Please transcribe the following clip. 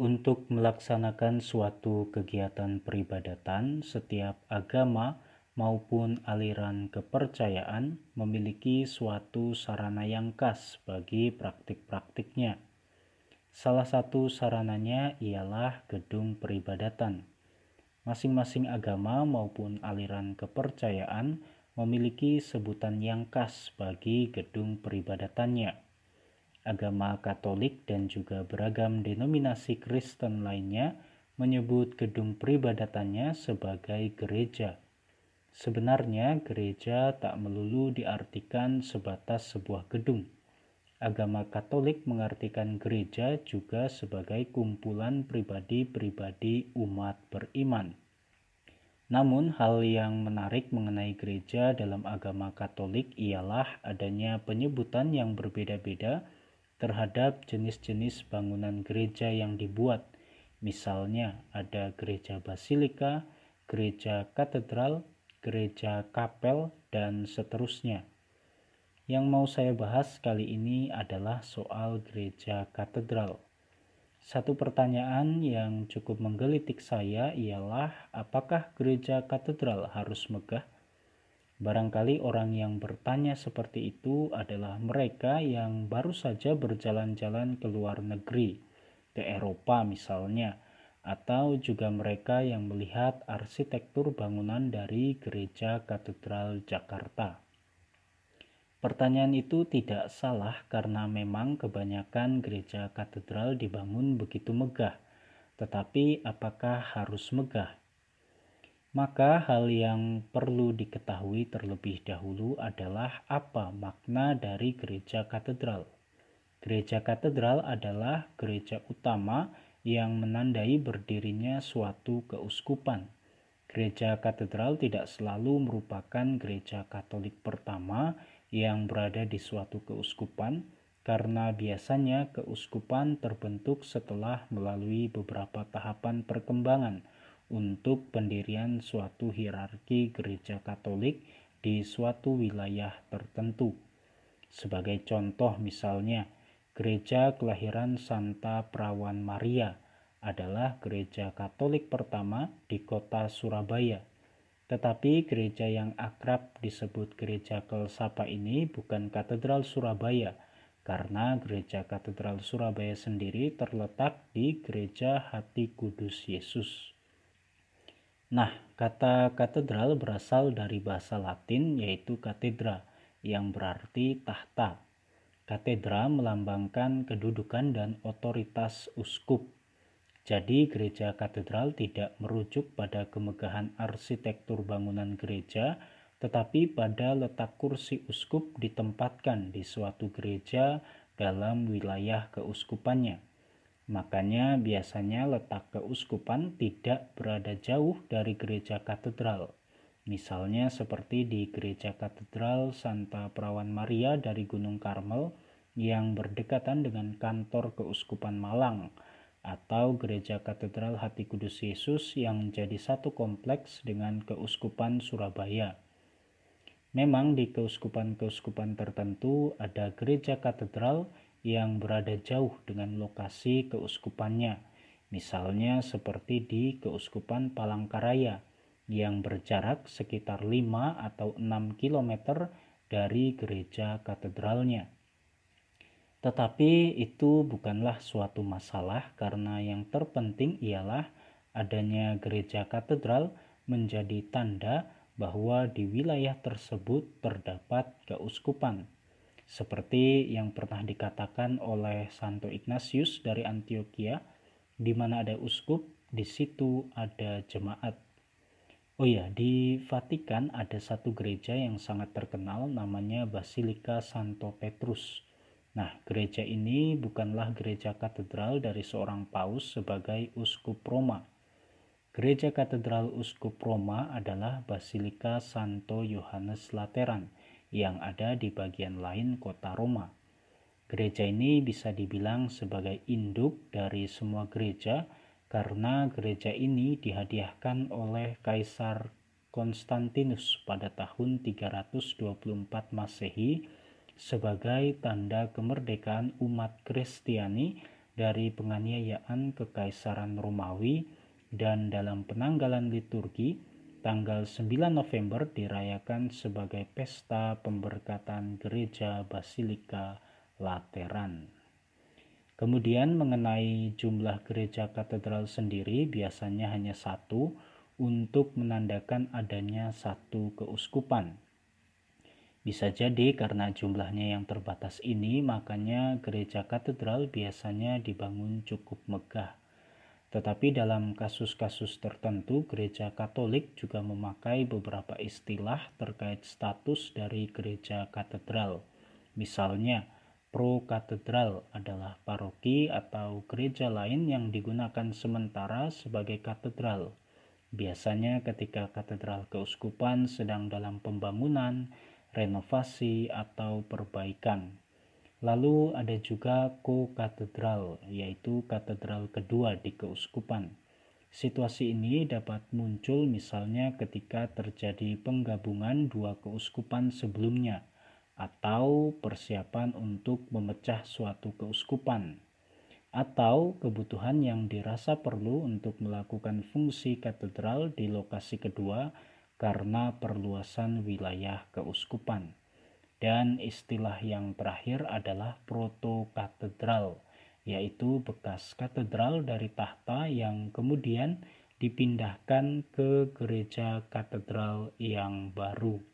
Untuk melaksanakan suatu kegiatan peribadatan, setiap agama maupun aliran kepercayaan memiliki suatu sarana yang khas bagi praktik-praktiknya. Salah satu sarananya ialah gedung peribadatan. Masing-masing agama maupun aliran kepercayaan memiliki sebutan yang khas bagi gedung peribadatannya agama Katolik dan juga beragam denominasi Kristen lainnya menyebut gedung peribadatannya sebagai gereja. Sebenarnya, gereja tak melulu diartikan sebatas sebuah gedung. Agama Katolik mengartikan gereja juga sebagai kumpulan pribadi-pribadi umat beriman. Namun, hal yang menarik mengenai gereja dalam agama Katolik ialah adanya penyebutan yang berbeda-beda terhadap jenis-jenis bangunan gereja yang dibuat. Misalnya ada gereja basilika, gereja katedral, gereja kapel, dan seterusnya. Yang mau saya bahas kali ini adalah soal gereja katedral. Satu pertanyaan yang cukup menggelitik saya ialah apakah gereja katedral harus megah? Barangkali orang yang bertanya seperti itu adalah mereka yang baru saja berjalan-jalan ke luar negeri, ke Eropa misalnya, atau juga mereka yang melihat arsitektur bangunan dari Gereja Katedral Jakarta. Pertanyaan itu tidak salah karena memang kebanyakan gereja katedral dibangun begitu megah. Tetapi apakah harus megah? Maka hal yang perlu diketahui terlebih dahulu adalah apa makna dari gereja katedral. Gereja katedral adalah gereja utama yang menandai berdirinya suatu keuskupan. Gereja katedral tidak selalu merupakan gereja Katolik pertama yang berada di suatu keuskupan, karena biasanya keuskupan terbentuk setelah melalui beberapa tahapan perkembangan untuk pendirian suatu hierarki gereja Katolik di suatu wilayah tertentu. Sebagai contoh misalnya, gereja kelahiran Santa Perawan Maria adalah gereja Katolik pertama di kota Surabaya. Tetapi gereja yang akrab disebut gereja Kelsapa ini bukan katedral Surabaya, karena gereja katedral Surabaya sendiri terletak di gereja Hati Kudus Yesus. Nah, kata katedral berasal dari bahasa Latin yaitu katedra yang berarti tahta. Katedra melambangkan kedudukan dan otoritas uskup. Jadi gereja katedral tidak merujuk pada kemegahan arsitektur bangunan gereja, tetapi pada letak kursi uskup ditempatkan di suatu gereja dalam wilayah keuskupannya. Makanya biasanya letak keuskupan tidak berada jauh dari gereja katedral. Misalnya seperti di gereja katedral Santa Perawan Maria dari Gunung Karmel yang berdekatan dengan kantor keuskupan Malang atau gereja katedral Hati Kudus Yesus yang menjadi satu kompleks dengan keuskupan Surabaya. Memang di keuskupan-keuskupan tertentu ada gereja katedral yang berada jauh dengan lokasi keuskupannya, misalnya seperti di Keuskupan Palangkaraya yang berjarak sekitar 5 atau 6 km dari gereja katedralnya. Tetapi itu bukanlah suatu masalah karena yang terpenting ialah adanya gereja katedral menjadi tanda bahwa di wilayah tersebut terdapat keuskupan seperti yang pernah dikatakan oleh Santo Ignatius dari Antioquia, di mana ada uskup, di situ ada jemaat. Oh ya, di Vatikan ada satu gereja yang sangat terkenal namanya Basilika Santo Petrus. Nah, gereja ini bukanlah gereja katedral dari seorang paus sebagai uskup Roma. Gereja katedral uskup Roma adalah Basilika Santo Yohanes Lateran yang ada di bagian lain kota Roma. Gereja ini bisa dibilang sebagai induk dari semua gereja karena gereja ini dihadiahkan oleh Kaisar Konstantinus pada tahun 324 Masehi sebagai tanda kemerdekaan umat Kristiani dari penganiayaan Kekaisaran Romawi dan dalam penanggalan liturgi tanggal 9 November dirayakan sebagai pesta pemberkatan gereja Basilika Lateran. Kemudian mengenai jumlah gereja katedral sendiri biasanya hanya satu untuk menandakan adanya satu keuskupan. Bisa jadi karena jumlahnya yang terbatas ini, makanya gereja katedral biasanya dibangun cukup megah. Tetapi dalam kasus-kasus tertentu, gereja Katolik juga memakai beberapa istilah terkait status dari gereja katedral. Misalnya, pro-katedral adalah paroki atau gereja lain yang digunakan sementara sebagai katedral. Biasanya ketika katedral keuskupan sedang dalam pembangunan, renovasi, atau perbaikan. Lalu ada juga ko-katedral, yaitu katedral kedua di keuskupan. Situasi ini dapat muncul misalnya ketika terjadi penggabungan dua keuskupan sebelumnya atau persiapan untuk memecah suatu keuskupan atau kebutuhan yang dirasa perlu untuk melakukan fungsi katedral di lokasi kedua karena perluasan wilayah keuskupan. Dan istilah yang terakhir adalah proto-katedral, yaitu bekas katedral dari tahta yang kemudian dipindahkan ke gereja katedral yang baru.